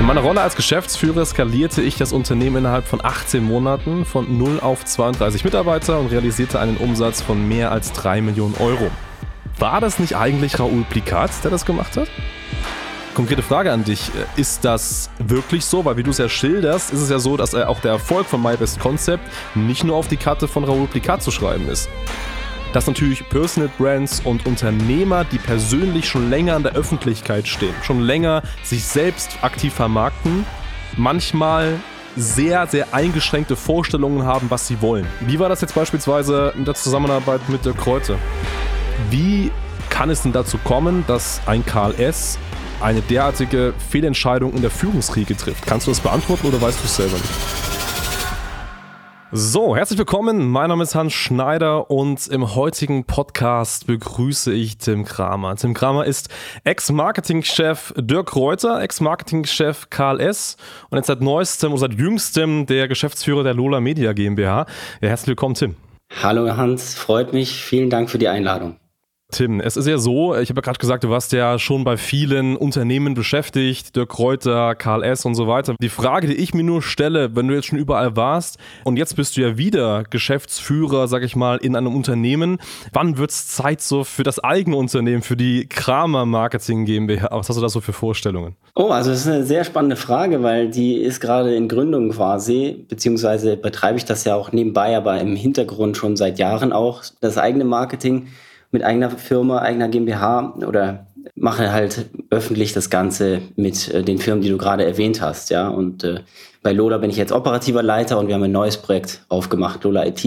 In meiner Rolle als Geschäftsführer skalierte ich das Unternehmen innerhalb von 18 Monaten von 0 auf 32 Mitarbeiter und realisierte einen Umsatz von mehr als 3 Millionen Euro. War das nicht eigentlich Raoul Plikat, der das gemacht hat? Konkrete Frage an dich. Ist das wirklich so? Weil wie du es ja schilderst, ist es ja so, dass auch der Erfolg von My Best Concept nicht nur auf die Karte von Raoul Plikat zu schreiben ist. Dass natürlich Personal Brands und Unternehmer, die persönlich schon länger in der Öffentlichkeit stehen, schon länger sich selbst aktiv vermarkten, manchmal sehr, sehr eingeschränkte Vorstellungen haben, was sie wollen. Wie war das jetzt beispielsweise in der Zusammenarbeit mit der Kreuze? Wie kann es denn dazu kommen, dass ein Karl S eine derartige Fehlentscheidung in der Führungsriege trifft. Kannst du das beantworten oder weißt du es selber nicht? So, herzlich willkommen. Mein Name ist Hans Schneider und im heutigen Podcast begrüße ich Tim Kramer. Tim Kramer ist Ex-Marketing-Chef Dirk Reuter, Ex-Marketing-Chef Karl S. und jetzt seit neuestem und seit jüngstem der Geschäftsführer der Lola Media GmbH. Ja, herzlich willkommen, Tim. Hallo Hans, freut mich. Vielen Dank für die Einladung. Tim, es ist ja so, ich habe ja gerade gesagt, du warst ja schon bei vielen Unternehmen beschäftigt, Dirk Kräuter, Karl S. und so weiter. Die Frage, die ich mir nur stelle, wenn du jetzt schon überall warst und jetzt bist du ja wieder Geschäftsführer, sag ich mal, in einem Unternehmen, wann wird es Zeit so für das eigene Unternehmen, für die Kramer Marketing GmbH? Was hast du da so für Vorstellungen? Oh, also das ist eine sehr spannende Frage, weil die ist gerade in Gründung quasi, beziehungsweise betreibe ich das ja auch nebenbei, aber im Hintergrund schon seit Jahren auch, das eigene Marketing mit eigener Firma, eigener GmbH oder mache halt öffentlich das Ganze mit äh, den Firmen, die du gerade erwähnt hast, ja. Und äh, bei Lola bin ich jetzt operativer Leiter und wir haben ein neues Projekt aufgemacht, Lola IT,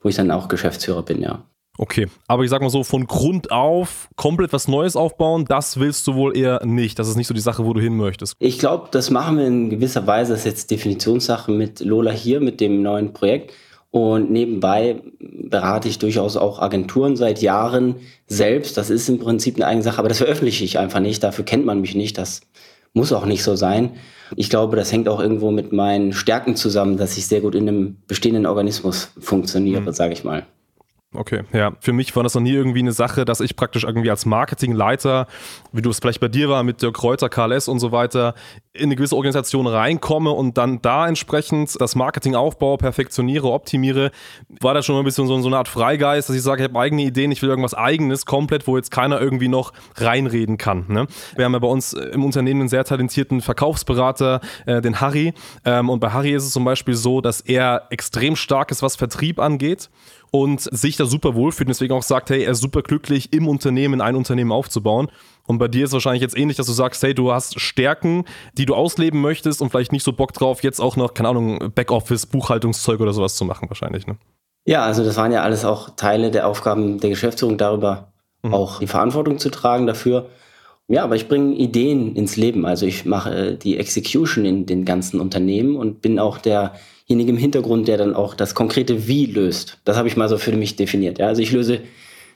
wo ich dann auch Geschäftsführer bin, ja. Okay, aber ich sag mal so, von Grund auf komplett was Neues aufbauen, das willst du wohl eher nicht. Das ist nicht so die Sache, wo du hin möchtest. Ich glaube, das machen wir in gewisser Weise. Das ist jetzt Definitionssache mit Lola hier, mit dem neuen Projekt. Und nebenbei berate ich durchaus auch Agenturen seit Jahren selbst. Das ist im Prinzip eine eigene Sache, aber das veröffentliche ich einfach nicht. Dafür kennt man mich nicht. Das muss auch nicht so sein. Ich glaube, das hängt auch irgendwo mit meinen Stärken zusammen, dass ich sehr gut in einem bestehenden Organismus funktioniere, mhm. sage ich mal. Okay, ja. Für mich war das noch nie irgendwie eine Sache, dass ich praktisch irgendwie als Marketingleiter, wie du es vielleicht bei dir war, mit Dirk Kräuter, KLS und so weiter, in eine gewisse Organisation reinkomme und dann da entsprechend das Marketing aufbaue, perfektioniere, optimiere. War das schon ein bisschen so, so eine Art Freigeist, dass ich sage, ich habe eigene Ideen, ich will irgendwas eigenes, komplett, wo jetzt keiner irgendwie noch reinreden kann. Ne? Wir haben ja bei uns im Unternehmen einen sehr talentierten Verkaufsberater, äh, den Harry. Ähm, und bei Harry ist es zum Beispiel so, dass er extrem stark ist, was Vertrieb angeht und sich da super wohlfühlt und deswegen auch sagt, hey, er ist super glücklich, im Unternehmen ein Unternehmen aufzubauen. Und bei dir ist wahrscheinlich jetzt ähnlich, dass du sagst, hey, du hast Stärken, die du ausleben möchtest und vielleicht nicht so Bock drauf, jetzt auch noch, keine Ahnung, Backoffice, Buchhaltungszeug oder sowas zu machen, wahrscheinlich, ne? Ja, also das waren ja alles auch Teile der Aufgaben der Geschäftsführung, darüber mhm. auch die Verantwortung zu tragen dafür. Ja, aber ich bringe Ideen ins Leben. Also ich mache äh, die Execution in den ganzen Unternehmen und bin auch der derjenige im Hintergrund, der dann auch das konkrete Wie löst. Das habe ich mal so für mich definiert. Ja? Also ich löse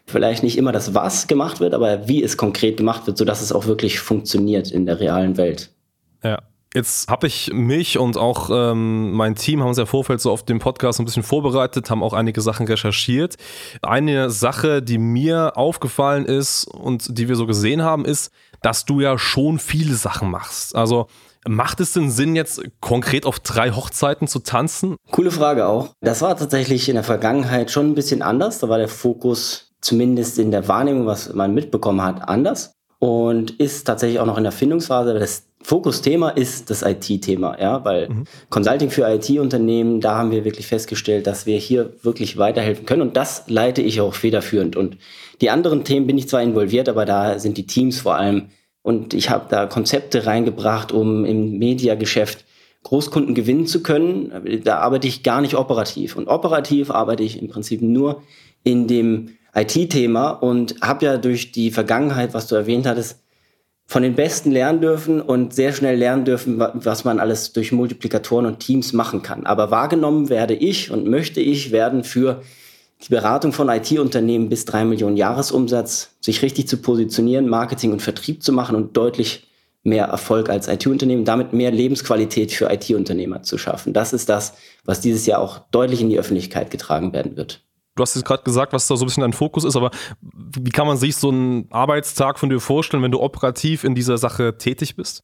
vielleicht nicht immer das Was gemacht wird, aber wie es konkret gemacht wird, sodass es auch wirklich funktioniert in der realen Welt. Ja. Jetzt habe ich mich und auch ähm, mein Team haben uns ja Vorfeld so auf dem Podcast ein bisschen vorbereitet, haben auch einige Sachen recherchiert. Eine Sache, die mir aufgefallen ist und die wir so gesehen haben, ist, dass du ja schon viele Sachen machst. Also Macht es denn Sinn, jetzt konkret auf drei Hochzeiten zu tanzen? Coole Frage auch. Das war tatsächlich in der Vergangenheit schon ein bisschen anders. Da war der Fokus zumindest in der Wahrnehmung, was man mitbekommen hat, anders. Und ist tatsächlich auch noch in der Findungsphase. Das Fokusthema ist das IT-Thema, ja, weil mhm. Consulting für IT-Unternehmen, da haben wir wirklich festgestellt, dass wir hier wirklich weiterhelfen können. Und das leite ich auch federführend. Und die anderen Themen bin ich zwar involviert, aber da sind die Teams vor allem und ich habe da Konzepte reingebracht, um im Mediageschäft Großkunden gewinnen zu können. Da arbeite ich gar nicht operativ. Und operativ arbeite ich im Prinzip nur in dem IT-Thema und habe ja durch die Vergangenheit, was du erwähnt hattest, von den Besten lernen dürfen und sehr schnell lernen dürfen, was man alles durch Multiplikatoren und Teams machen kann. Aber wahrgenommen werde ich und möchte ich werden für die Beratung von IT-Unternehmen bis drei Millionen Jahresumsatz, sich richtig zu positionieren, Marketing und Vertrieb zu machen und deutlich mehr Erfolg als IT-Unternehmen, damit mehr Lebensqualität für IT-Unternehmer zu schaffen. Das ist das, was dieses Jahr auch deutlich in die Öffentlichkeit getragen werden wird. Du hast jetzt gerade gesagt, was da so ein bisschen dein Fokus ist, aber wie kann man sich so einen Arbeitstag von dir vorstellen, wenn du operativ in dieser Sache tätig bist?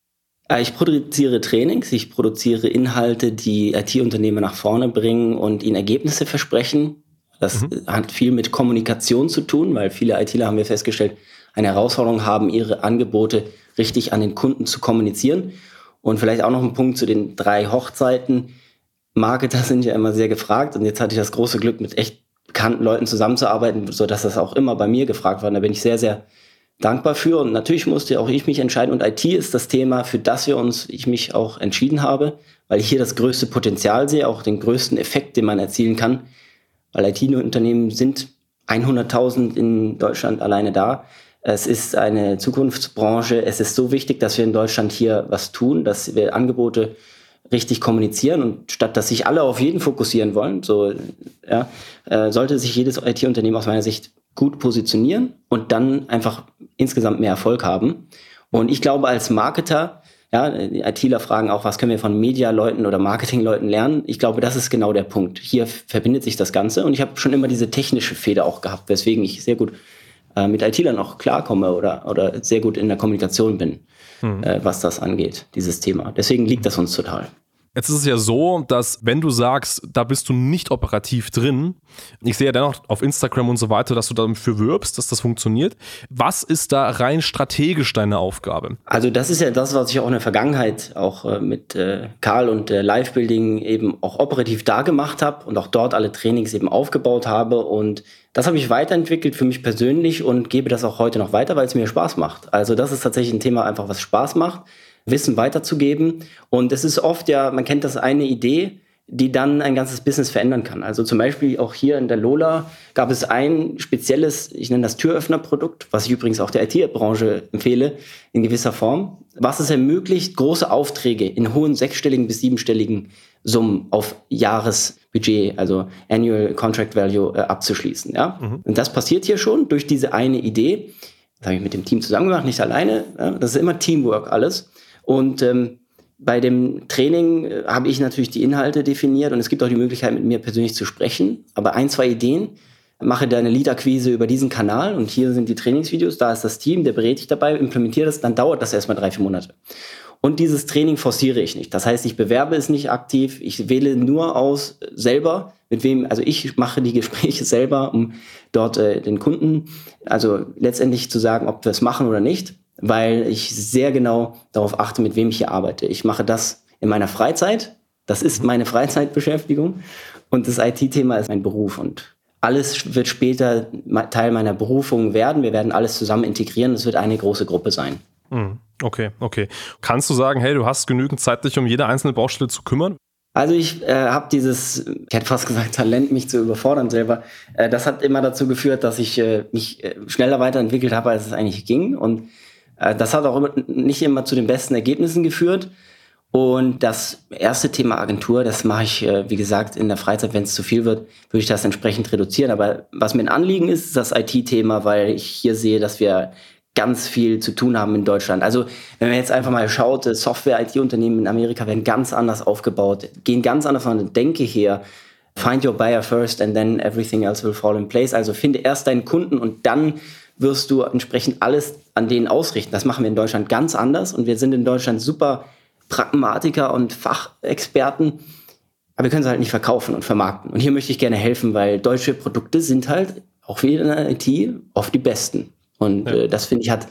Äh, ich produziere Trainings, ich produziere Inhalte, die IT-Unternehmen nach vorne bringen und ihnen Ergebnisse versprechen. Das mhm. hat viel mit Kommunikation zu tun, weil viele ITler haben wir festgestellt, eine Herausforderung haben, ihre Angebote richtig an den Kunden zu kommunizieren. Und vielleicht auch noch ein Punkt zu den drei Hochzeiten. Marketer sind ja immer sehr gefragt und jetzt hatte ich das große Glück, mit echt bekannten Leuten zusammenzuarbeiten, so dass das auch immer bei mir gefragt war. Und da bin ich sehr, sehr dankbar für. Und natürlich musste auch ich mich entscheiden. Und IT ist das Thema, für das wir uns, ich mich auch entschieden habe, weil ich hier das größte Potenzial sehe, auch den größten Effekt, den man erzielen kann. Weil IT-Unternehmen sind 100.000 in Deutschland alleine da. Es ist eine Zukunftsbranche. Es ist so wichtig, dass wir in Deutschland hier was tun, dass wir Angebote richtig kommunizieren und statt dass sich alle auf jeden fokussieren wollen, so ja, äh, sollte sich jedes IT-Unternehmen aus meiner Sicht gut positionieren und dann einfach insgesamt mehr Erfolg haben. Und ich glaube, als Marketer, ja, die ITler fragen auch, was können wir von Media-Leuten oder Marketing-Leuten lernen? Ich glaube, das ist genau der Punkt. Hier verbindet sich das Ganze und ich habe schon immer diese technische Feder auch gehabt, weswegen ich sehr gut äh, mit ITlern auch klarkomme oder, oder sehr gut in der Kommunikation bin, mhm. äh, was das angeht, dieses Thema. Deswegen liegt das uns total. Jetzt ist es ja so, dass wenn du sagst, da bist du nicht operativ drin, ich sehe ja dennoch auf Instagram und so weiter, dass du dafür wirbst, dass das funktioniert. Was ist da rein strategisch deine Aufgabe? Also das ist ja das, was ich auch in der Vergangenheit auch äh, mit äh, Karl und äh, Live-Building eben auch operativ da gemacht habe und auch dort alle Trainings eben aufgebaut habe und das habe ich weiterentwickelt für mich persönlich und gebe das auch heute noch weiter, weil es mir Spaß macht. Also das ist tatsächlich ein Thema einfach, was Spaß macht Wissen weiterzugeben. Und es ist oft ja, man kennt das eine Idee, die dann ein ganzes Business verändern kann. Also zum Beispiel auch hier in der Lola gab es ein spezielles, ich nenne das Türöffnerprodukt, was ich übrigens auch der IT-Branche empfehle, in gewisser Form, was es ermöglicht, große Aufträge in hohen sechsstelligen bis siebenstelligen Summen auf Jahresbudget, also Annual Contract Value, äh, abzuschließen. Ja? Mhm. Und das passiert hier schon durch diese eine Idee. Das habe ich mit dem Team zusammen gemacht, nicht alleine. Das ist immer Teamwork alles. Und ähm, bei dem Training äh, habe ich natürlich die Inhalte definiert und es gibt auch die Möglichkeit, mit mir persönlich zu sprechen. Aber ein, zwei Ideen, mache deine Lead-Akquise über diesen Kanal und hier sind die Trainingsvideos, da ist das Team, der berät dich dabei, implementiere das, dann dauert das erstmal drei, vier Monate. Und dieses Training forciere ich nicht. Das heißt, ich bewerbe es nicht aktiv, ich wähle nur aus selber, mit wem, also ich mache die Gespräche selber, um dort äh, den Kunden, also letztendlich zu sagen, ob wir es machen oder nicht weil ich sehr genau darauf achte, mit wem ich hier arbeite. Ich mache das in meiner Freizeit. Das ist meine Freizeitbeschäftigung. Und das IT-Thema ist mein Beruf. Und alles wird später Teil meiner Berufung werden. Wir werden alles zusammen integrieren. Es wird eine große Gruppe sein. Mhm. Okay, okay. Kannst du sagen, hey, du hast genügend Zeit, dich um jede einzelne Baustelle zu kümmern? Also ich äh, habe dieses, ich hätte fast gesagt, Talent, mich zu überfordern selber. Äh, das hat immer dazu geführt, dass ich äh, mich äh, schneller weiterentwickelt habe, als es eigentlich ging. Und das hat auch nicht immer zu den besten Ergebnissen geführt. Und das erste Thema Agentur, das mache ich, äh, wie gesagt, in der Freizeit, wenn es zu viel wird, würde ich das entsprechend reduzieren. Aber was mir ein Anliegen ist, ist das IT-Thema, weil ich hier sehe, dass wir ganz viel zu tun haben in Deutschland. Also wenn man jetzt einfach mal schaut, äh, Software-IT-Unternehmen in Amerika werden ganz anders aufgebaut, gehen ganz anders von der Denke her. Find your buyer first and then everything else will fall in place. Also finde erst deinen Kunden und dann wirst du entsprechend alles an denen ausrichten. Das machen wir in Deutschland ganz anders und wir sind in Deutschland super Pragmatiker und Fachexperten, aber wir können sie halt nicht verkaufen und vermarkten. Und hier möchte ich gerne helfen, weil deutsche Produkte sind halt auch wie in der IT oft die besten. Und ja. äh, das finde ich hat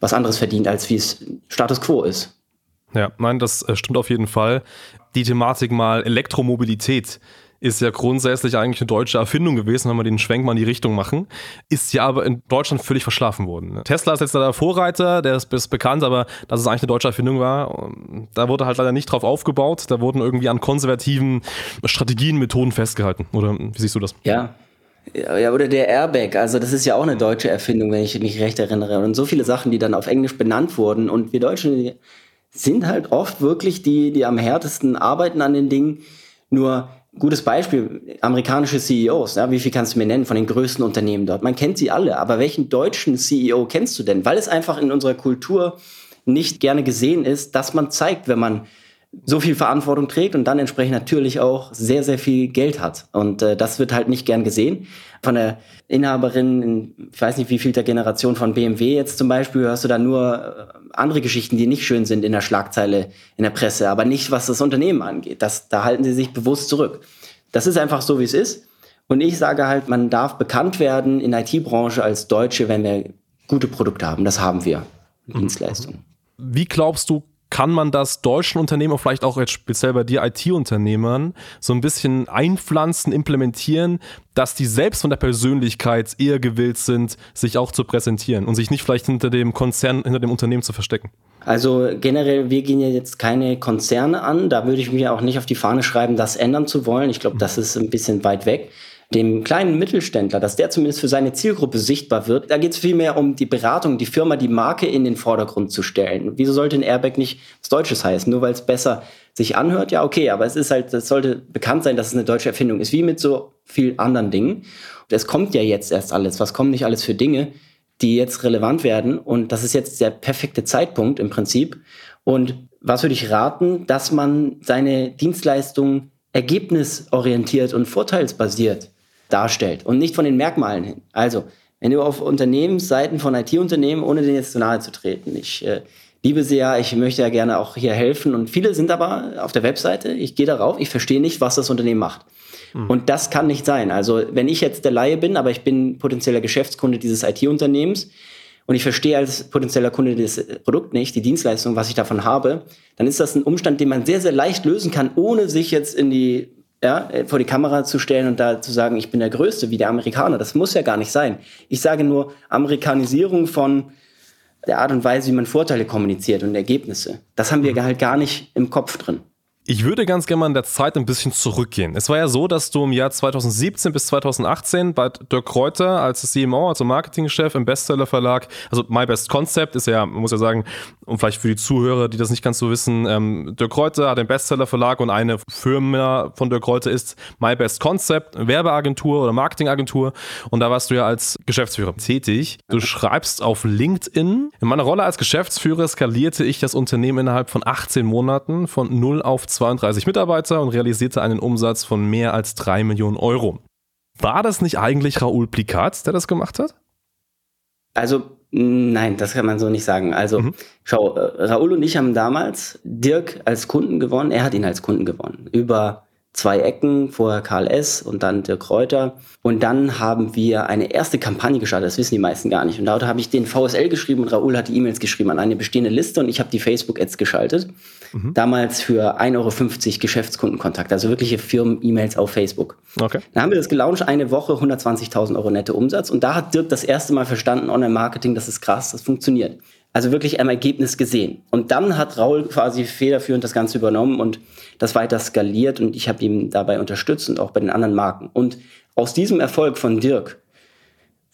was anderes verdient, als wie es Status quo ist. Ja, nein, das äh, stimmt auf jeden Fall. Die Thematik mal Elektromobilität ist ja grundsätzlich eigentlich eine deutsche Erfindung gewesen, wenn wir den Schwenk mal in die Richtung machen. Ist ja aber in Deutschland völlig verschlafen worden. Tesla ist jetzt der Vorreiter, der ist, ist bekannt, aber dass es eigentlich eine deutsche Erfindung war, da wurde halt leider nicht drauf aufgebaut. Da wurden irgendwie an konservativen Strategien, Methoden festgehalten. Oder wie siehst du das? Ja, ja, oder der Airbag, also das ist ja auch eine deutsche Erfindung, wenn ich mich recht erinnere. Und so viele Sachen, die dann auf Englisch benannt wurden. Und wir Deutschen sind halt oft wirklich die, die am härtesten arbeiten an den Dingen. Nur Gutes Beispiel, amerikanische CEOs, ja, wie viel kannst du mir nennen von den größten Unternehmen dort? Man kennt sie alle, aber welchen deutschen CEO kennst du denn? Weil es einfach in unserer Kultur nicht gerne gesehen ist, dass man zeigt, wenn man so viel Verantwortung trägt und dann entsprechend natürlich auch sehr, sehr viel Geld hat. Und äh, das wird halt nicht gern gesehen. Von der Inhaberin, in, ich weiß nicht wie viel der Generation von BMW jetzt zum Beispiel, hörst du da nur äh, andere Geschichten, die nicht schön sind in der Schlagzeile, in der Presse, aber nicht, was das Unternehmen angeht. Das, da halten sie sich bewusst zurück. Das ist einfach so, wie es ist. Und ich sage halt, man darf bekannt werden in der IT-Branche als Deutsche, wenn wir gute Produkte haben. Das haben wir. Mhm. Dienstleistungen. Wie glaubst du, kann man das deutschen Unternehmen, vielleicht auch jetzt speziell bei dir IT-Unternehmern, so ein bisschen einpflanzen, implementieren, dass die selbst von der Persönlichkeit eher gewillt sind, sich auch zu präsentieren und sich nicht vielleicht hinter dem Konzern, hinter dem Unternehmen zu verstecken? Also generell, wir gehen ja jetzt keine Konzerne an. Da würde ich mir auch nicht auf die Fahne schreiben, das ändern zu wollen. Ich glaube, das ist ein bisschen weit weg dem kleinen Mittelständler, dass der zumindest für seine Zielgruppe sichtbar wird. Da geht es vielmehr um die Beratung, die Firma, die Marke in den Vordergrund zu stellen. Wieso sollte ein Airbag nicht was Deutsches heißen? Nur weil es besser sich anhört? Ja, okay, aber es ist halt, es sollte bekannt sein, dass es eine deutsche Erfindung ist, wie mit so vielen anderen Dingen. Es kommt ja jetzt erst alles. Was kommen nicht alles für Dinge, die jetzt relevant werden? Und das ist jetzt der perfekte Zeitpunkt im Prinzip. Und was würde ich raten, dass man seine Dienstleistungen ergebnisorientiert und vorteilsbasiert darstellt und nicht von den Merkmalen hin. Also, wenn du auf Unternehmensseiten von IT-Unternehmen, ohne denen jetzt zu nahe zu treten, ich äh, liebe sie ja, ich möchte ja gerne auch hier helfen und viele sind aber auf der Webseite, ich gehe darauf, ich verstehe nicht, was das Unternehmen macht. Mhm. Und das kann nicht sein. Also, wenn ich jetzt der Laie bin, aber ich bin potenzieller Geschäftskunde dieses IT-Unternehmens, und ich verstehe als potenzieller Kunde das Produkt nicht, die Dienstleistung, was ich davon habe, dann ist das ein Umstand, den man sehr, sehr leicht lösen kann, ohne sich jetzt in die ja, äh, vor die Kamera zu stellen und da zu sagen, ich bin der Größte, wie der Amerikaner. Das muss ja gar nicht sein. Ich sage nur Amerikanisierung von der Art und Weise, wie man Vorteile kommuniziert und Ergebnisse. Das haben wir mhm. halt gar nicht im Kopf drin. Ich würde ganz gerne mal in der Zeit ein bisschen zurückgehen. Es war ja so, dass du im Jahr 2017 bis 2018 bei Dirk Kräuter als CMO, also Marketingchef im Bestseller Verlag, also My Best Concept ist ja, man muss ja sagen, und vielleicht für die Zuhörer, die das nicht ganz so wissen, ähm, Dirk Kräuter hat den Bestseller Verlag und eine Firma von Dirk Kräuter ist My Best Concept, Werbeagentur oder Marketingagentur. Und da warst du ja als Geschäftsführer tätig. Du schreibst auf LinkedIn, in meiner Rolle als Geschäftsführer skalierte ich das Unternehmen innerhalb von 18 Monaten von 0 auf 32 Mitarbeiter und realisierte einen Umsatz von mehr als 3 Millionen Euro. War das nicht eigentlich Raoul Plikat, der das gemacht hat? Also nein, das kann man so nicht sagen. Also mhm. schau, äh, Raoul und ich haben damals Dirk als Kunden gewonnen, er hat ihn als Kunden gewonnen. Über zwei Ecken, vorher Karl S. und dann Dirk Kräuter. Und dann haben wir eine erste Kampagne gestartet, das wissen die meisten gar nicht. Und dort habe ich den VSL geschrieben und Raoul hat die E-Mails geschrieben an eine bestehende Liste und ich habe die Facebook-Ads geschaltet. Mhm. Damals für 1,50 Euro Geschäftskundenkontakt, also wirkliche Firmen-E-Mails auf Facebook. Okay. Dann haben wir das gelauncht, eine Woche 120.000 Euro nette Umsatz. Und da hat Dirk das erste Mal verstanden, Online-Marketing, das ist krass, das funktioniert. Also wirklich am Ergebnis gesehen. Und dann hat Raul quasi federführend das Ganze übernommen und das weiter skaliert und ich habe ihn dabei unterstützt und auch bei den anderen Marken. Und aus diesem Erfolg von Dirk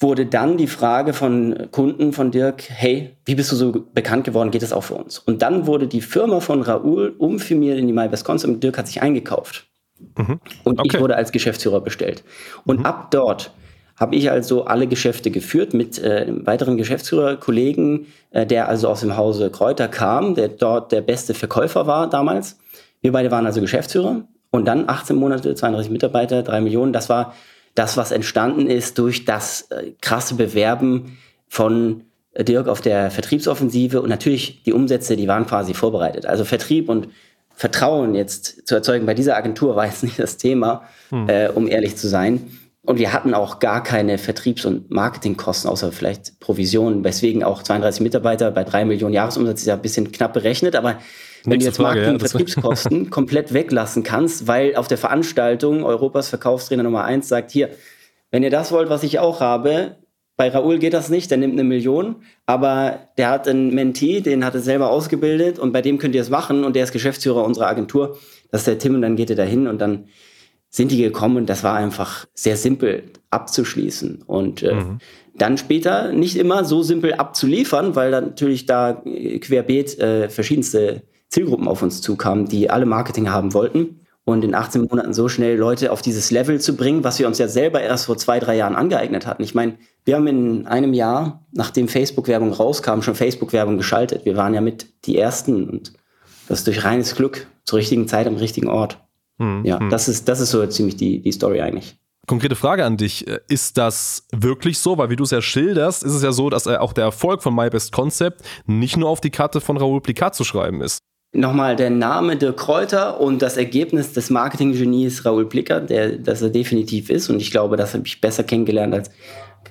wurde dann die Frage von Kunden von Dirk, hey, wie bist du so bekannt geworden, geht das auch für uns? Und dann wurde die Firma von Raoul umfirmiert in die MyBest Concept und Dirk hat sich eingekauft. Mhm. Und okay. ich wurde als Geschäftsführer bestellt. Und mhm. ab dort habe ich also alle Geschäfte geführt mit äh, weiteren Geschäftsführerkollegen, äh, der also aus dem Hause Kräuter kam, der dort der beste Verkäufer war damals. Wir beide waren also Geschäftsführer und dann 18 Monate, 32 Mitarbeiter, 3 Millionen. Das war das, was entstanden ist durch das äh, krasse Bewerben von Dirk auf der Vertriebsoffensive und natürlich die Umsätze, die waren quasi vorbereitet. Also Vertrieb und Vertrauen jetzt zu erzeugen bei dieser Agentur war jetzt nicht das Thema, hm. äh, um ehrlich zu sein. Und wir hatten auch gar keine Vertriebs- und Marketingkosten, außer vielleicht Provisionen, weswegen auch 32 Mitarbeiter bei 3 Millionen Jahresumsatz ist ja ein bisschen knapp berechnet, aber wenn du jetzt Frage, Marketing- und ja, Vertriebskosten komplett weglassen kannst, weil auf der Veranstaltung Europas Verkaufstrainer Nummer 1 sagt, hier, wenn ihr das wollt, was ich auch habe, bei Raoul geht das nicht, der nimmt eine Million, aber der hat einen Mentee, den hat er selber ausgebildet und bei dem könnt ihr es machen und der ist Geschäftsführer unserer Agentur. Das ist der Tim und dann geht er dahin und dann sind die gekommen und das war einfach sehr simpel abzuschließen. Und äh, mhm. dann später nicht immer so simpel abzuliefern, weil dann natürlich da querbeet äh, verschiedenste Zielgruppen auf uns zukamen, die alle Marketing haben wollten. Und in 18 Monaten so schnell Leute auf dieses Level zu bringen, was wir uns ja selber erst vor zwei, drei Jahren angeeignet hatten. Ich meine, wir haben in einem Jahr, nachdem Facebook-Werbung rauskam, schon Facebook-Werbung geschaltet. Wir waren ja mit die Ersten und Das durch reines Glück, zur richtigen Zeit am richtigen Ort. Mhm. Ja, hm. das ist, das ist so ziemlich die, die Story eigentlich. Konkrete Frage an dich. Ist das wirklich so? Weil wie du es ja schilderst, ist es ja so, dass auch der Erfolg von My Best Concept nicht nur auf die Karte von Raoul Plicat zu schreiben ist. Nochmal der Name Dirk Kräuter und das Ergebnis des Marketing-Genies Raoul Plicker, der, das er definitiv ist. Und ich glaube, das habe ich besser kennengelernt als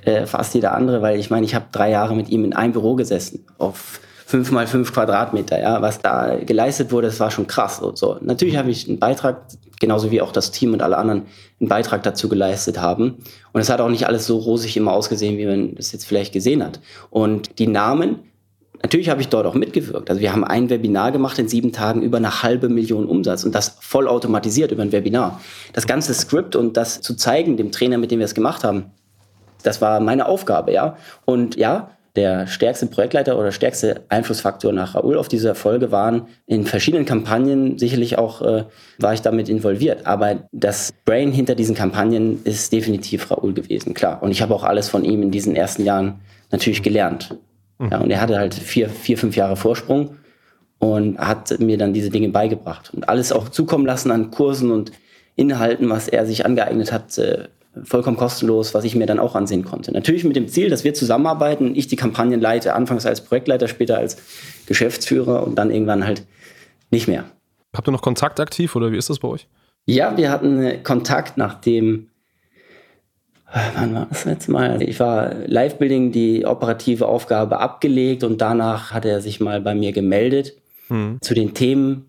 äh, fast jeder andere, weil ich meine, ich habe drei Jahre mit ihm in einem Büro gesessen, auf fünf mal fünf Quadratmeter. Ja, was da geleistet wurde, das war schon krass. Und so. Natürlich habe ich einen Beitrag, genauso wie auch das Team und alle anderen einen Beitrag dazu geleistet haben. Und es hat auch nicht alles so rosig immer ausgesehen, wie man das jetzt vielleicht gesehen hat. Und die Namen, Natürlich habe ich dort auch mitgewirkt. Also wir haben ein Webinar gemacht in sieben Tagen über eine halbe Million Umsatz und das voll automatisiert über ein Webinar. Das ganze Skript und das zu zeigen dem Trainer, mit dem wir es gemacht haben, das war meine Aufgabe, ja. Und ja, der stärkste Projektleiter oder stärkste Einflussfaktor nach Raoul auf diese Erfolge waren in verschiedenen Kampagnen sicherlich auch äh, war ich damit involviert. Aber das Brain hinter diesen Kampagnen ist definitiv Raoul gewesen, klar. Und ich habe auch alles von ihm in diesen ersten Jahren natürlich gelernt. Mhm. Ja, und er hatte halt vier, vier, fünf Jahre Vorsprung und hat mir dann diese Dinge beigebracht und alles auch zukommen lassen an Kursen und Inhalten, was er sich angeeignet hat, äh, vollkommen kostenlos, was ich mir dann auch ansehen konnte. Natürlich mit dem Ziel, dass wir zusammenarbeiten, ich die Kampagnen leite, anfangs als Projektleiter, später als Geschäftsführer und dann irgendwann halt nicht mehr. Habt ihr noch Kontakt aktiv oder wie ist das bei euch? Ja, wir hatten Kontakt, nachdem wann war das letzte Mal? Ich war Live-Building die operative Aufgabe abgelegt und danach hat er sich mal bei mir gemeldet. Hm. Zu den Themen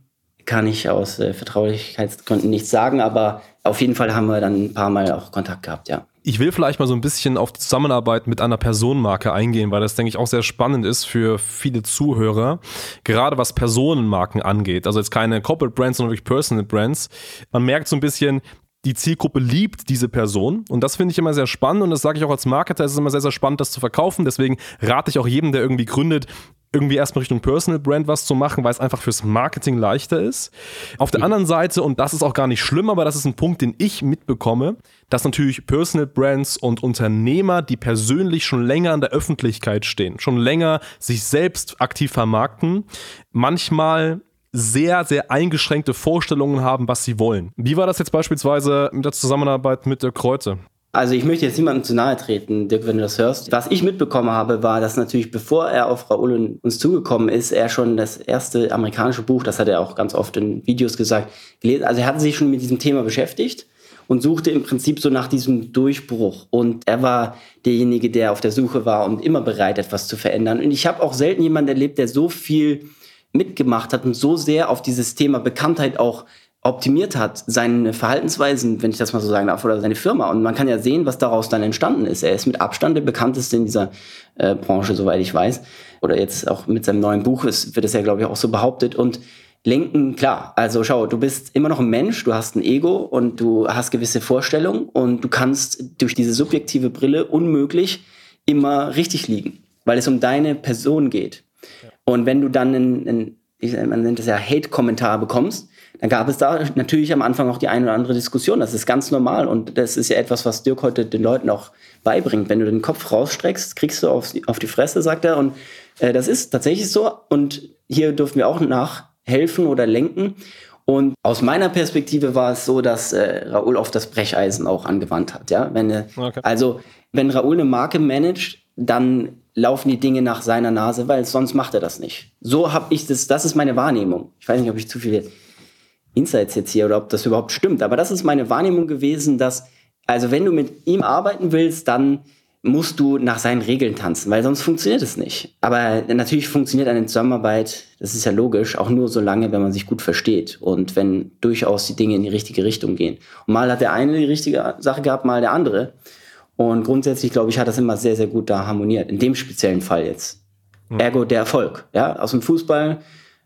kann ich aus äh, Vertraulichkeitsgründen nichts sagen, aber auf jeden Fall haben wir dann ein paar Mal auch Kontakt gehabt, ja. Ich will vielleicht mal so ein bisschen auf die Zusammenarbeit mit einer Personenmarke eingehen, weil das, denke ich, auch sehr spannend ist für viele Zuhörer, gerade was Personenmarken angeht. Also jetzt keine Corporate Brands, sondern wirklich Personal Brands. Man merkt so ein bisschen, die Zielgruppe liebt diese Person und das finde ich immer sehr spannend und das sage ich auch als Marketer, es ist immer sehr, sehr spannend, das zu verkaufen. Deswegen rate ich auch jedem, der irgendwie gründet, irgendwie erstmal Richtung Personal Brand was zu machen, weil es einfach fürs Marketing leichter ist. Auf der anderen Seite, und das ist auch gar nicht schlimm, aber das ist ein Punkt, den ich mitbekomme, dass natürlich Personal Brands und Unternehmer, die persönlich schon länger in der Öffentlichkeit stehen, schon länger sich selbst aktiv vermarkten, manchmal sehr, sehr eingeschränkte Vorstellungen haben, was sie wollen. Wie war das jetzt beispielsweise mit der Zusammenarbeit mit der Kreuze? Also ich möchte jetzt niemandem zu nahe treten, Dirk, wenn du das hörst. Was ich mitbekommen habe, war, dass natürlich bevor er auf Raoul uns zugekommen ist, er schon das erste amerikanische Buch, das hat er auch ganz oft in Videos gesagt, gelesen. Also er hatte sich schon mit diesem Thema beschäftigt und suchte im Prinzip so nach diesem Durchbruch. Und er war derjenige, der auf der Suche war und immer bereit, etwas zu verändern. Und ich habe auch selten jemanden erlebt, der so viel mitgemacht hat und so sehr auf dieses Thema Bekanntheit auch optimiert hat, seine Verhaltensweisen, wenn ich das mal so sagen darf, oder seine Firma. Und man kann ja sehen, was daraus dann entstanden ist. Er ist mit Abstand der bekannteste in dieser äh, Branche, soweit ich weiß. Oder jetzt auch mit seinem neuen Buch ist, wird es ja, glaube ich, auch so behauptet. Und Lenken, klar. Also schau, du bist immer noch ein Mensch, du hast ein Ego und du hast gewisse Vorstellungen und du kannst durch diese subjektive Brille unmöglich immer richtig liegen, weil es um deine Person geht. Und wenn du dann einen, einen man nennt es ja Hate-Kommentar bekommst, dann gab es da natürlich am Anfang auch die eine oder andere Diskussion. Das ist ganz normal und das ist ja etwas, was Dirk heute den Leuten auch beibringt. Wenn du den Kopf rausstreckst, kriegst du auf, auf die Fresse, sagt er. Und äh, das ist tatsächlich so. Und hier dürfen wir auch nachhelfen oder lenken. Und aus meiner Perspektive war es so, dass äh, Raoul auf das Brecheisen auch angewandt hat. Ja? Wenn, äh, okay. Also, wenn Raoul eine Marke managt, dann laufen die Dinge nach seiner Nase, weil sonst macht er das nicht. So habe ich das, das ist meine Wahrnehmung. Ich weiß nicht, ob ich zu viele Insights jetzt hier oder ob das überhaupt stimmt, aber das ist meine Wahrnehmung gewesen, dass, also wenn du mit ihm arbeiten willst, dann musst du nach seinen Regeln tanzen, weil sonst funktioniert es nicht. Aber natürlich funktioniert eine Zusammenarbeit, das ist ja logisch, auch nur so lange, wenn man sich gut versteht und wenn durchaus die Dinge in die richtige Richtung gehen. Und mal hat der eine die richtige Sache gehabt, mal der andere. Und grundsätzlich, glaube ich, hat das immer sehr, sehr gut da harmoniert. In dem speziellen Fall jetzt. Mhm. Ergo der Erfolg. Ja, aus dem Fußball,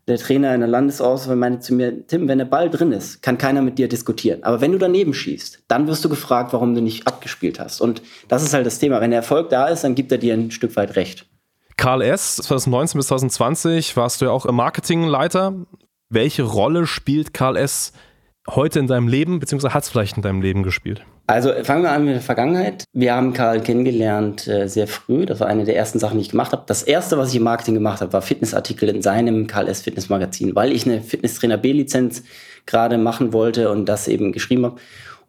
der Trainer in der Landesauswahl meinte zu mir, Tim, wenn der Ball drin ist, kann keiner mit dir diskutieren. Aber wenn du daneben schießt, dann wirst du gefragt, warum du nicht abgespielt hast. Und das ist halt das Thema. Wenn der Erfolg da ist, dann gibt er dir ein Stück weit recht. Karl S., 2019 bis 2020 warst du ja auch im Marketingleiter. Welche Rolle spielt Karl S. heute in deinem Leben, beziehungsweise hat es vielleicht in deinem Leben gespielt? Also fangen wir an mit der Vergangenheit. Wir haben Karl kennengelernt äh, sehr früh. Das war eine der ersten Sachen, die ich gemacht habe. Das erste, was ich im Marketing gemacht habe, war Fitnessartikel in seinem Karl S. Fitness Magazin, weil ich eine Fitnesstrainer B-Lizenz gerade machen wollte und das eben geschrieben habe.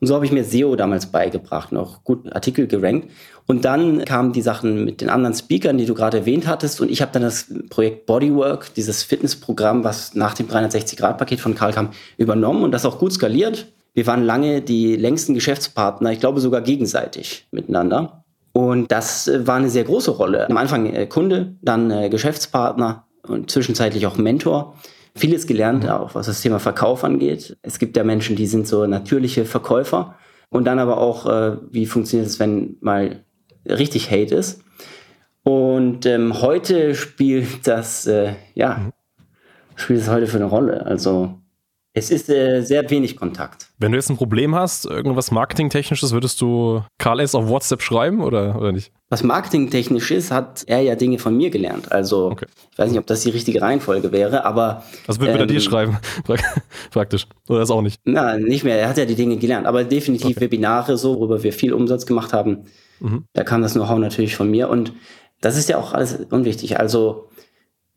Und so habe ich mir SEO damals beigebracht, noch gut Artikel gerankt. Und dann kamen die Sachen mit den anderen Speakern, die du gerade erwähnt hattest. Und ich habe dann das Projekt Bodywork, dieses Fitnessprogramm, was nach dem 360-Grad-Paket von Karl kam, übernommen und das auch gut skaliert. Wir waren lange die längsten Geschäftspartner, ich glaube sogar gegenseitig miteinander. Und das äh, war eine sehr große Rolle. Am Anfang äh, Kunde, dann äh, Geschäftspartner und zwischenzeitlich auch Mentor. Vieles gelernt, mhm. auch was das Thema Verkauf angeht. Es gibt ja Menschen, die sind so natürliche Verkäufer. Und dann aber auch, wie funktioniert es, wenn mal richtig Hate ist. Und ähm, heute spielt das, äh, ja, mhm. spielt es heute für eine Rolle. Also es ist äh, sehr wenig Kontakt. Wenn du jetzt ein Problem hast, irgendwas Marketingtechnisches, würdest du Karl S. auf WhatsApp schreiben oder, oder nicht? Was Marketingtechnisch ist, hat er ja Dinge von mir gelernt. Also okay. ich weiß nicht, ob das die richtige Reihenfolge wäre, aber. Also würde ähm, dir schreiben, praktisch. Oder das auch nicht? Na, nicht mehr. Er hat ja die Dinge gelernt. Aber definitiv okay. Webinare, so, worüber wir viel Umsatz gemacht haben, mhm. da kam das Know-how natürlich von mir. Und das ist ja auch alles unwichtig. Also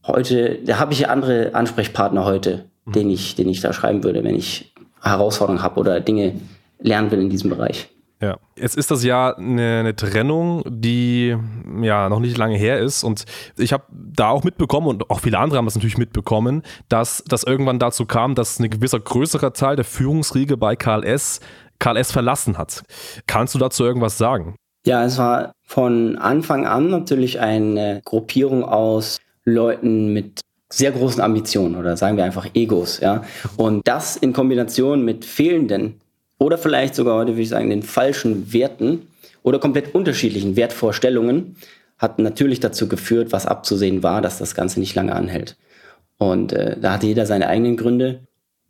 heute, da habe ich ja andere Ansprechpartner heute mhm. den, ich, den ich da schreiben würde, wenn ich Herausforderungen habe oder Dinge lernen will in diesem Bereich. Ja, jetzt ist das ja eine, eine, Trennung, die ja noch nicht lange her ist und ich habe da auch mitbekommen und auch viele andere haben das natürlich mitbekommen, dass das irgendwann dazu kam, dass ein gewisser größerer Teil der Führungsriege bei KLS KLS verlassen hat. Kannst du dazu irgendwas sagen? Ja, es war von Anfang an natürlich eine Gruppierung aus Leuten mit sehr großen Ambitionen oder sagen wir einfach Egos, ja. Und das in Kombination mit fehlenden oder vielleicht sogar heute würde ich sagen den falschen Werten oder komplett unterschiedlichen Wertvorstellungen hat natürlich dazu geführt, was abzusehen war, dass das Ganze nicht lange anhält. Und äh, da hatte jeder seine eigenen Gründe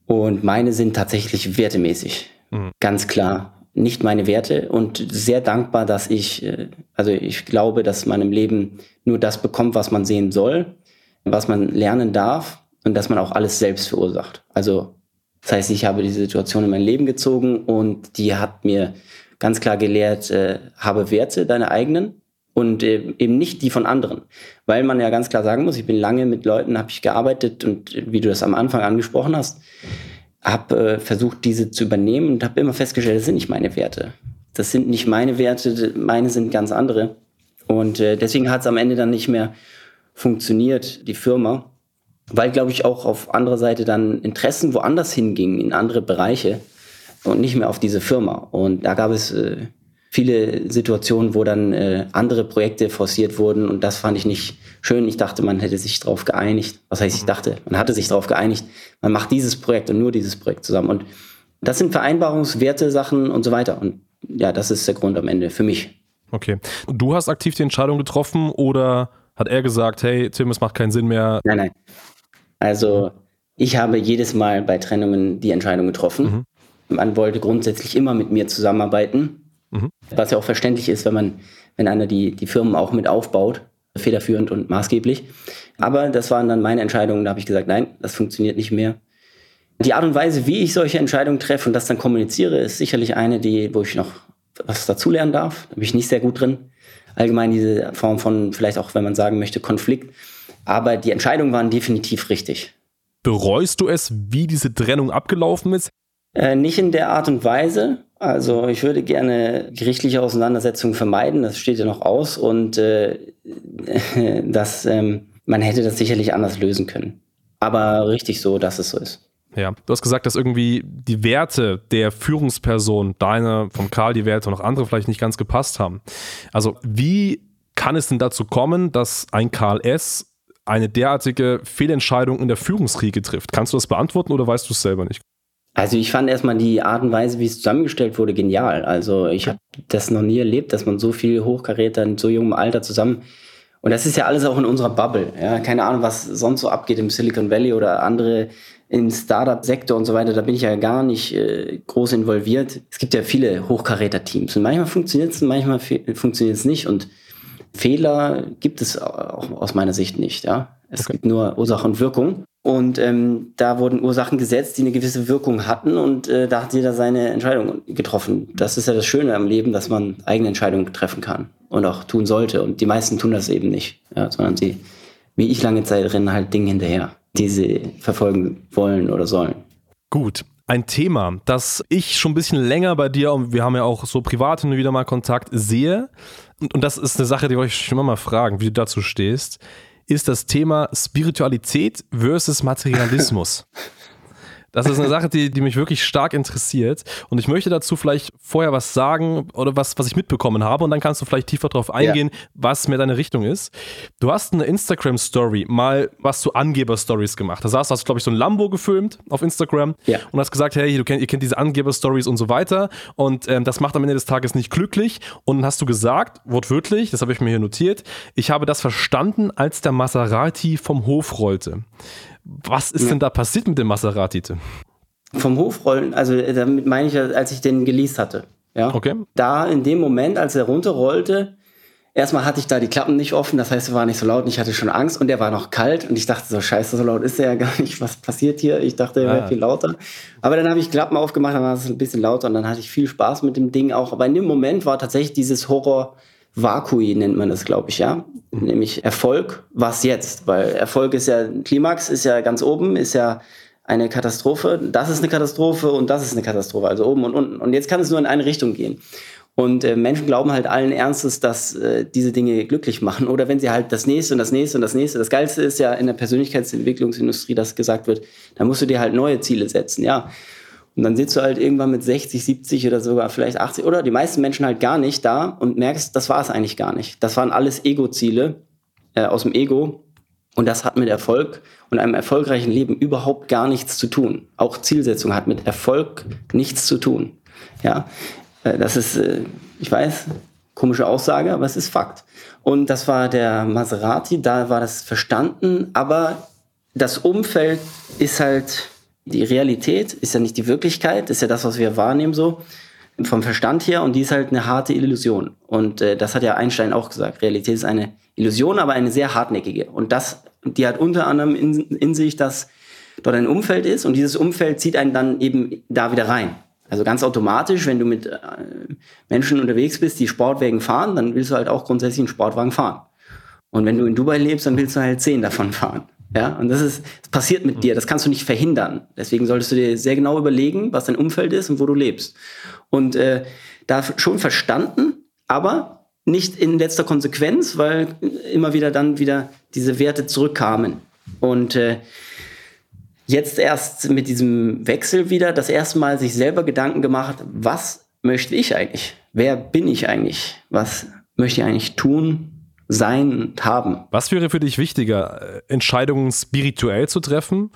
und meine sind tatsächlich wertemäßig. Mhm. Ganz klar nicht meine Werte und sehr dankbar, dass ich, äh, also ich glaube, dass man im Leben nur das bekommt, was man sehen soll was man lernen darf und dass man auch alles selbst verursacht. Also das heißt, ich habe diese Situation in mein Leben gezogen und die hat mir ganz klar gelehrt, äh, habe Werte, deine eigenen und äh, eben nicht die von anderen. Weil man ja ganz klar sagen muss, ich bin lange mit Leuten, habe ich gearbeitet und äh, wie du das am Anfang angesprochen hast, habe äh, versucht, diese zu übernehmen und habe immer festgestellt, das sind nicht meine Werte. Das sind nicht meine Werte, meine sind ganz andere. Und äh, deswegen hat es am Ende dann nicht mehr funktioniert, die Firma, weil, glaube ich, auch auf anderer Seite dann Interessen woanders hingingen, in andere Bereiche und nicht mehr auf diese Firma. Und da gab es äh, viele Situationen, wo dann äh, andere Projekte forciert wurden und das fand ich nicht schön. Ich dachte, man hätte sich darauf geeinigt. Was heißt, ich dachte, man hatte sich darauf geeinigt, man macht dieses Projekt und nur dieses Projekt zusammen. Und das sind Vereinbarungswerte, Sachen und so weiter. Und ja, das ist der Grund am Ende für mich. Okay. Du hast aktiv die Entscheidung getroffen oder hat er gesagt, hey Tim, es macht keinen Sinn mehr? Nein, nein. Also ich habe jedes Mal bei Trennungen die Entscheidung getroffen. Mhm. Man wollte grundsätzlich immer mit mir zusammenarbeiten, mhm. was ja auch verständlich ist, wenn man, wenn einer die, die Firmen auch mit aufbaut, federführend und maßgeblich. Aber das waren dann meine Entscheidungen, da habe ich gesagt, nein, das funktioniert nicht mehr. Die Art und Weise, wie ich solche Entscheidungen treffe und das dann kommuniziere, ist sicherlich eine, die, wo ich noch was dazulernen darf. Da bin ich nicht sehr gut drin allgemein diese Form von, vielleicht auch, wenn man sagen möchte, Konflikt. Aber die Entscheidungen waren definitiv richtig. Bereust du es, wie diese Trennung abgelaufen ist? Äh, nicht in der Art und Weise. Also ich würde gerne gerichtliche Auseinandersetzungen vermeiden, das steht ja noch aus und äh, das, ähm, man hätte das sicherlich anders lösen können. Aber richtig so, dass es so ist. Ja, du hast gesagt, dass irgendwie die Werte der Führungsperson, deine, vom Karl die Werte und auch andere vielleicht nicht ganz gepasst haben. Also wie kann es denn dazu kommen, dass ein Karl S. eine derartige Fehlentscheidung in der Führungskriege trifft? Kannst du das beantworten oder weißt du es selber nicht? Also ich fand erstmal die Art und Weise, wie es zusammengestellt wurde, genial. Also ich habe das noch nie erlebt, dass man so viel Hochkaräter in so jungem Alter zusammen und das ist ja alles auch in unserer Bubble. Ja? Keine Ahnung, was sonst so abgeht im Silicon Valley oder andere im Startup-Sektor und so weiter. Da bin ich ja gar nicht äh, groß involviert. Es gibt ja viele Hochkaräter-Teams und manchmal funktioniert es und manchmal funktioniert es nicht. Und Fehler gibt es auch aus meiner Sicht nicht. Ja? Es okay. gibt nur Ursache und Wirkung. Und ähm, da wurden Ursachen gesetzt, die eine gewisse Wirkung hatten und äh, da hat jeder seine Entscheidung getroffen. Das ist ja das Schöne am Leben, dass man eigene Entscheidungen treffen kann und auch tun sollte. Und die meisten tun das eben nicht, ja, sondern sie, wie ich lange Zeit, rennen halt Dinge hinterher, die sie verfolgen wollen oder sollen. Gut, ein Thema, das ich schon ein bisschen länger bei dir, und wir haben ja auch so privat und wieder mal Kontakt, sehe, und, und das ist eine Sache, die wollte ich schon mal fragen, wie du dazu stehst, ist das Thema Spiritualität versus Materialismus. Das ist eine Sache, die, die mich wirklich stark interessiert. Und ich möchte dazu vielleicht vorher was sagen oder was, was ich mitbekommen habe. Und dann kannst du vielleicht tiefer darauf eingehen, ja. was mir deine Richtung ist. Du hast eine Instagram-Story mal was zu Angeber-Stories gemacht. Da saß, hast du, glaube ich, so ein Lambo gefilmt auf Instagram ja. und hast gesagt, hey, du kennt, ihr kennt diese Angeber-Stories und so weiter. Und ähm, das macht am Ende des Tages nicht glücklich. Und dann hast du gesagt, wortwörtlich, das habe ich mir hier notiert, ich habe das verstanden, als der Maserati vom Hof rollte. Was ist ja. denn da passiert mit dem Maserati? Vom Hofrollen, also äh, damit meine ich, als ich den geleast hatte. Ja. Okay. Da in dem Moment, als er runterrollte, erstmal hatte ich da die Klappen nicht offen, das heißt, er war nicht so laut und ich hatte schon Angst und er war noch kalt und ich dachte so, scheiße, so laut ist er ja gar nicht, was passiert hier? Ich dachte, er ah. wäre viel lauter. Aber dann habe ich Klappen aufgemacht, dann war es ein bisschen lauter und dann hatte ich viel Spaß mit dem Ding auch. Aber in dem Moment war tatsächlich dieses Horror, Vakui nennt man das, glaube ich, ja. Nämlich Erfolg, was jetzt? Weil Erfolg ist ja, Klimax ist ja ganz oben, ist ja eine Katastrophe, das ist eine Katastrophe und das ist eine Katastrophe, also oben und unten. Und jetzt kann es nur in eine Richtung gehen. Und äh, Menschen glauben halt allen Ernstes, dass äh, diese Dinge glücklich machen. Oder wenn sie halt das nächste und das nächste und das nächste. Das Geilste ist ja in der Persönlichkeitsentwicklungsindustrie, dass gesagt wird, da musst du dir halt neue Ziele setzen, ja. Und dann sitzt du halt irgendwann mit 60, 70 oder sogar vielleicht 80 oder die meisten Menschen halt gar nicht da und merkst, das war es eigentlich gar nicht. Das waren alles Ego-Ziele äh, aus dem Ego. Und das hat mit Erfolg und einem erfolgreichen Leben überhaupt gar nichts zu tun. Auch Zielsetzung hat mit Erfolg nichts zu tun. Ja, äh, das ist, äh, ich weiß, komische Aussage, aber es ist Fakt. Und das war der Maserati, da war das verstanden, aber das Umfeld ist halt die Realität ist ja nicht die Wirklichkeit, ist ja das, was wir wahrnehmen so vom Verstand her und die ist halt eine harte Illusion. Und äh, das hat ja Einstein auch gesagt. Realität ist eine Illusion, aber eine sehr hartnäckige. Und das, die hat unter anderem in, in sich, dass dort ein Umfeld ist und dieses Umfeld zieht einen dann eben da wieder rein. Also ganz automatisch, wenn du mit äh, Menschen unterwegs bist, die Sportwagen fahren, dann willst du halt auch grundsätzlich einen Sportwagen fahren. Und wenn du in Dubai lebst, dann willst du halt zehn davon fahren. Ja, und das ist, das passiert mit dir, das kannst du nicht verhindern. Deswegen solltest du dir sehr genau überlegen, was dein Umfeld ist und wo du lebst. Und äh, da schon verstanden, aber nicht in letzter Konsequenz, weil immer wieder dann wieder diese Werte zurückkamen. Und äh, jetzt erst mit diesem Wechsel wieder das erste Mal sich selber Gedanken gemacht, was möchte ich eigentlich? Wer bin ich eigentlich? Was möchte ich eigentlich tun? Sein und haben. Was wäre für dich wichtiger, äh, Entscheidungen spirituell zu treffen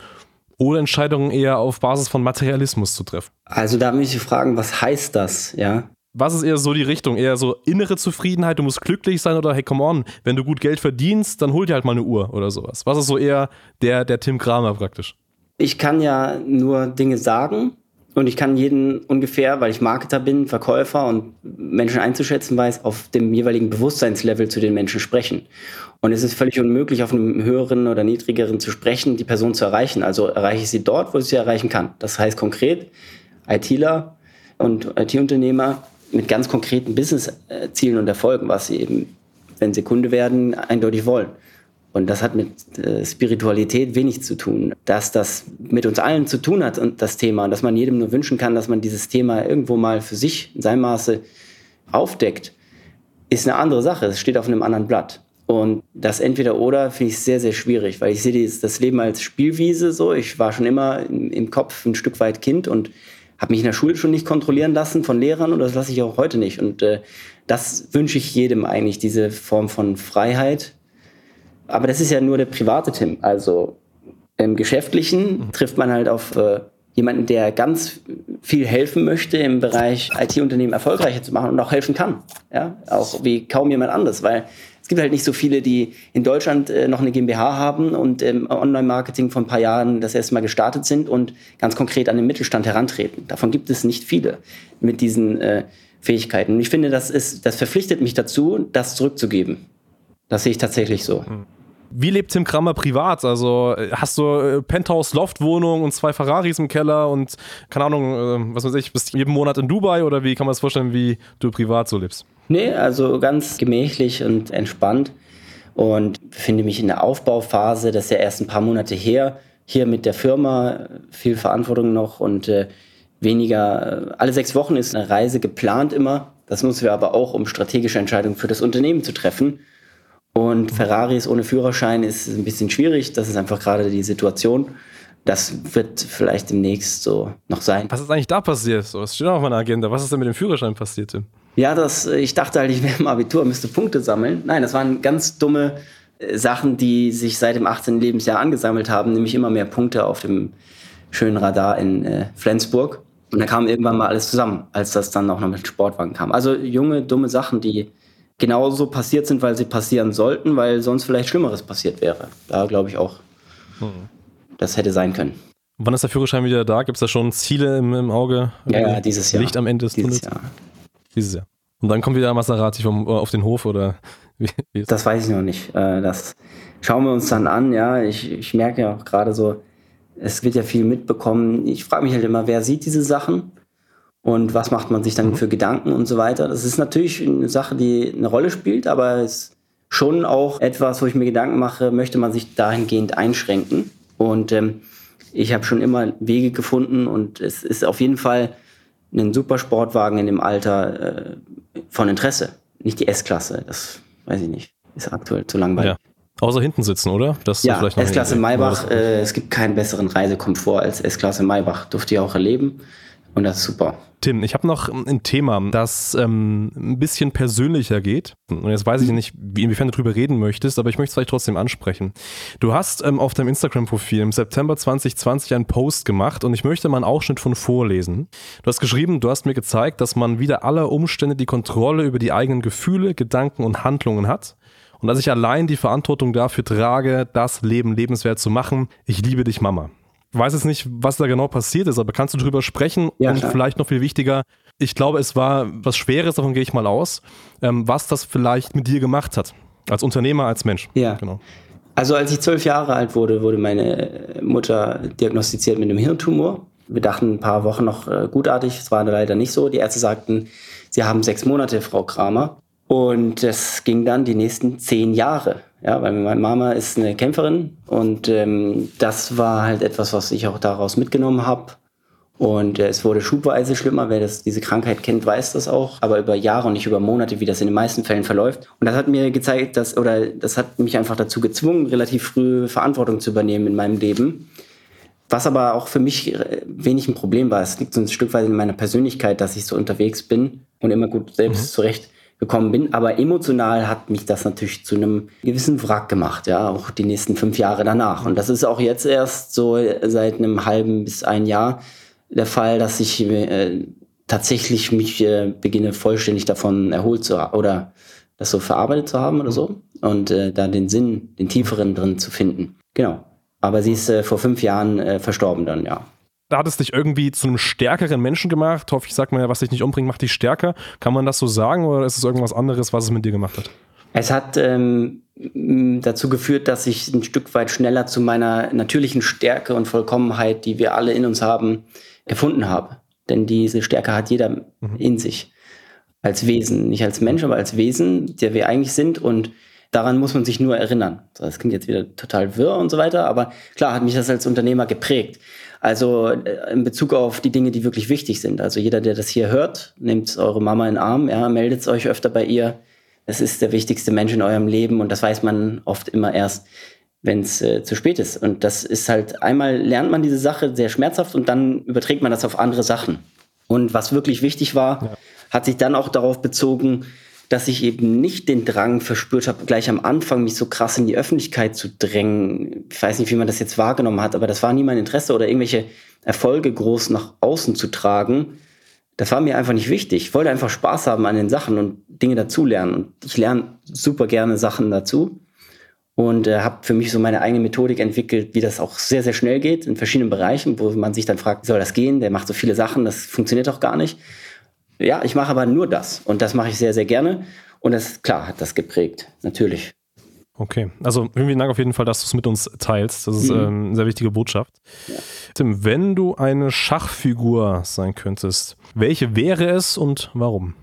oder Entscheidungen eher auf Basis von Materialismus zu treffen? Also da muss ich fragen, was heißt das, ja? Was ist eher so die Richtung? Eher so innere Zufriedenheit, du musst glücklich sein oder hey, come on, wenn du gut Geld verdienst, dann hol dir halt mal eine Uhr oder sowas. Was ist so eher der, der Tim Kramer praktisch? Ich kann ja nur Dinge sagen und ich kann jeden ungefähr, weil ich Marketer bin, Verkäufer und Menschen einzuschätzen weiß, auf dem jeweiligen Bewusstseinslevel zu den Menschen sprechen. Und es ist völlig unmöglich, auf einem höheren oder niedrigeren zu sprechen, die Person zu erreichen. Also erreiche ich sie dort, wo ich sie erreichen kann. Das heißt konkret, ITler und IT-Unternehmer mit ganz konkreten Business-Zielen und Erfolgen, was sie eben, wenn sie Kunde werden, eindeutig wollen. Und das hat mit äh, Spiritualität wenig zu tun. Dass das mit uns allen zu tun hat und das Thema, und dass man jedem nur wünschen kann, dass man dieses Thema irgendwo mal für sich in seinem Maße aufdeckt, ist eine andere Sache. Es steht auf einem anderen Blatt. Und das Entweder-Oder finde ich sehr, sehr schwierig, weil ich sehe das Leben als Spielwiese so. Ich war schon immer im Kopf ein Stück weit Kind und habe mich in der Schule schon nicht kontrollieren lassen von Lehrern und das lasse ich auch heute nicht. Und äh, das wünsche ich jedem eigentlich, diese Form von Freiheit, aber das ist ja nur der private Tim. Also im Geschäftlichen mhm. trifft man halt auf äh, jemanden, der ganz viel helfen möchte im Bereich IT-Unternehmen erfolgreicher zu machen und auch helfen kann. Ja, auch wie kaum jemand anderes, weil es gibt halt nicht so viele, die in Deutschland äh, noch eine GmbH haben und im Online-Marketing vor ein paar Jahren das erste Mal gestartet sind und ganz konkret an den Mittelstand herantreten. Davon gibt es nicht viele mit diesen äh, Fähigkeiten. Und ich finde, das ist, das verpflichtet mich dazu, das zurückzugeben. Das sehe ich tatsächlich so. Wie lebt Tim Kramer privat? Also äh, hast du äh, Penthouse, Loftwohnung und zwei Ferraris im Keller und keine Ahnung, äh, was weiß ich, bist jeden Monat in Dubai oder wie kann man das vorstellen, wie du privat so lebst? Nee, also ganz gemächlich und entspannt und befinde mich in der Aufbauphase. Das ist ja erst ein paar Monate her. Hier mit der Firma, viel Verantwortung noch und äh, weniger. Alle sechs Wochen ist eine Reise geplant immer. Das nutzen wir aber auch, um strategische Entscheidungen für das Unternehmen zu treffen. Und Ferraris ohne Führerschein ist ein bisschen schwierig. Das ist einfach gerade die Situation. Das wird vielleicht demnächst so noch sein. Was ist eigentlich da passiert? So, was steht auf meiner Agenda? Was ist denn mit dem Führerschein passiert, Tim? Ja, das, ich dachte halt, ich wäre im Abitur, müsste Punkte sammeln. Nein, das waren ganz dumme äh, Sachen, die sich seit dem 18. Lebensjahr angesammelt haben, nämlich immer mehr Punkte auf dem schönen Radar in äh, Flensburg. Und da kam irgendwann mal alles zusammen, als das dann auch noch mit Sportwagen kam. Also junge, dumme Sachen, die genauso passiert sind, weil sie passieren sollten, weil sonst vielleicht Schlimmeres passiert wäre. Da glaube ich auch, hm. das hätte sein können. Wann ist der Führerschein wieder da? Gibt es da schon Ziele im, im Auge? Ja, ja, dieses Jahr. Licht am Ende des dieses Tunnels? Jahr. Dieses Jahr. Und dann kommt wieder Maserati vom, auf den Hof oder wie, wie Das weiß ich noch nicht. Äh, das schauen wir uns dann an. Ja, ich, ich merke ja auch gerade so, es wird ja viel mitbekommen. Ich frage mich halt immer, wer sieht diese Sachen? Und was macht man sich dann mhm. für Gedanken und so weiter. Das ist natürlich eine Sache, die eine Rolle spielt, aber es ist schon auch etwas, wo ich mir Gedanken mache, möchte man sich dahingehend einschränken. Und ähm, ich habe schon immer Wege gefunden und es ist auf jeden Fall ein super Sportwagen in dem Alter äh, von Interesse. Nicht die S-Klasse, das weiß ich nicht. Ist aktuell zu langweilig. Ja. Außer hinten sitzen, oder? Das ja, S-Klasse Maybach, äh, es gibt keinen besseren Reisekomfort als S-Klasse Maybach. Durfte ihr auch erleben. Und das ist super. Tim, ich habe noch ein Thema, das ähm, ein bisschen persönlicher geht. Und jetzt weiß ich nicht, inwiefern du drüber reden möchtest, aber ich möchte es vielleicht trotzdem ansprechen. Du hast ähm, auf deinem Instagram-Profil im September 2020 einen Post gemacht und ich möchte mal einen Ausschnitt von vorlesen. Du hast geschrieben, du hast mir gezeigt, dass man wieder aller Umstände die Kontrolle über die eigenen Gefühle, Gedanken und Handlungen hat und dass ich allein die Verantwortung dafür trage, das Leben lebenswert zu machen. Ich liebe dich, Mama weiß jetzt nicht, was da genau passiert ist, aber kannst du drüber sprechen? Ja, und klar. vielleicht noch viel wichtiger, ich glaube, es war was Schweres, davon gehe ich mal aus, ähm, was das vielleicht mit dir gemacht hat. Als Unternehmer, als Mensch. Ja. Genau. Also als ich zwölf Jahre alt wurde, wurde meine Mutter diagnostiziert mit einem Hirntumor. Wir dachten ein paar Wochen noch äh, gutartig, es war leider nicht so. Die Ärzte sagten, sie haben sechs Monate, Frau Kramer. Und das ging dann die nächsten zehn Jahre. Ja, weil meine Mama ist eine Kämpferin und ähm, das war halt etwas, was ich auch daraus mitgenommen habe. Und äh, es wurde schubweise schlimmer. Wer das, diese Krankheit kennt, weiß das auch. Aber über Jahre und nicht über Monate, wie das in den meisten Fällen verläuft. Und das hat mir gezeigt, dass, oder das hat mich einfach dazu gezwungen, relativ früh Verantwortung zu übernehmen in meinem Leben. Was aber auch für mich äh, wenig ein Problem war. Es liegt so ein Stück weit in meiner Persönlichkeit, dass ich so unterwegs bin und immer gut selbst mhm. zurecht gekommen bin. Aber emotional hat mich das natürlich zu einem gewissen Wrack gemacht, ja, auch die nächsten fünf Jahre danach. Und das ist auch jetzt erst so seit einem halben bis ein Jahr der Fall, dass ich äh, tatsächlich mich äh, beginne vollständig davon erholt zu haben oder das so verarbeitet zu haben oder so und äh, da den Sinn, den tieferen drin zu finden. Genau. Aber sie ist äh, vor fünf Jahren äh, verstorben dann, ja da hat es dich irgendwie zu einem stärkeren Menschen gemacht. Hoffe ich, sagt man ja, was dich nicht umbringt, macht dich stärker. Kann man das so sagen oder ist es irgendwas anderes, was es mit dir gemacht hat? Es hat ähm, dazu geführt, dass ich ein Stück weit schneller zu meiner natürlichen Stärke und Vollkommenheit, die wir alle in uns haben, gefunden habe. Denn diese Stärke hat jeder mhm. in sich. Als Wesen. Nicht als Mensch, aber als Wesen, der wir eigentlich sind. Und daran muss man sich nur erinnern. Das klingt jetzt wieder total wirr und so weiter, aber klar hat mich das als Unternehmer geprägt. Also äh, in Bezug auf die Dinge, die wirklich wichtig sind. Also jeder, der das hier hört, nehmt eure Mama in den Arm, ja, meldet euch öfter bei ihr. Es ist der wichtigste Mensch in eurem Leben und das weiß man oft immer erst, wenn es äh, zu spät ist. Und das ist halt, einmal lernt man diese Sache sehr schmerzhaft und dann überträgt man das auf andere Sachen. Und was wirklich wichtig war, ja. hat sich dann auch darauf bezogen, dass ich eben nicht den Drang verspürt habe, gleich am Anfang mich so krass in die Öffentlichkeit zu drängen. Ich weiß nicht, wie man das jetzt wahrgenommen hat, aber das war nie mein Interesse oder irgendwelche Erfolge groß nach außen zu tragen. Das war mir einfach nicht wichtig. Ich wollte einfach Spaß haben an den Sachen und Dinge dazulernen. Und ich lerne super gerne Sachen dazu und äh, habe für mich so meine eigene Methodik entwickelt, wie das auch sehr, sehr schnell geht in verschiedenen Bereichen, wo man sich dann fragt, soll das gehen? Der macht so viele Sachen, das funktioniert doch gar nicht. Ja, ich mache aber nur das und das mache ich sehr, sehr gerne und das, klar, hat das geprägt, natürlich. Okay, also vielen, Dank auf jeden Fall, dass du es mit uns teilst. Das ist mhm. ähm, eine sehr wichtige Botschaft. Ja. Tim, wenn du eine Schachfigur sein könntest, welche wäre es und warum?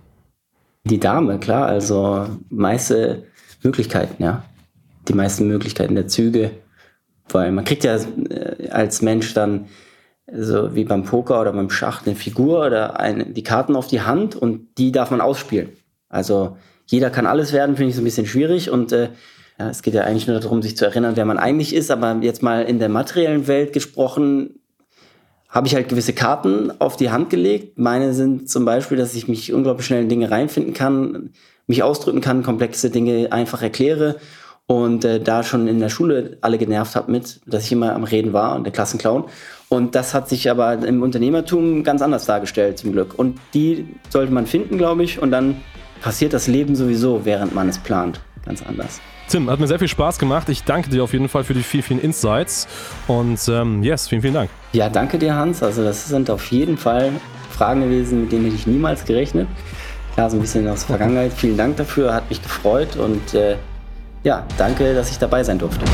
Die Dame, klar, also meiste Möglichkeiten, ja. Die meisten Möglichkeiten der Züge. Weil man kriegt ja äh, als Mensch dann so wie beim Poker oder beim Schach eine Figur oder eine, die Karten auf die Hand und die darf man ausspielen. Also jeder kann alles werden, finde ich so ein bisschen schwierig und äh, ja, es geht ja eigentlich nur darum, sich zu erinnern, wer man eigentlich ist, aber jetzt mal in der materiellen Welt gesprochen, habe ich halt gewisse Karten auf die Hand gelegt. Meine sind zum Beispiel, dass ich mich unglaublich schnell in Dinge reinfinden kann, mich ausdrücken kann, komplexe Dinge einfach erkläre und äh, da schon in der Schule alle genervt habe mit, dass ich immer am Reden war und der Klassenclown. Und das hat sich aber im Unternehmertum ganz anders dargestellt, zum Glück. Und die sollte man finden, glaube ich, und dann passiert das Leben sowieso, während man es plant. Ganz anders. Tim, hat mir sehr viel Spaß gemacht. Ich danke dir auf jeden Fall für die vielen, vielen Insights. Und ähm, yes, vielen, vielen Dank. Ja, danke dir, Hans. Also, das sind auf jeden Fall Fragen gewesen, mit denen hätte ich niemals gerechnet. Klar, so ein bisschen aus der Vergangenheit. Vielen Dank dafür, hat mich gefreut und äh, ja, danke, dass ich dabei sein durfte.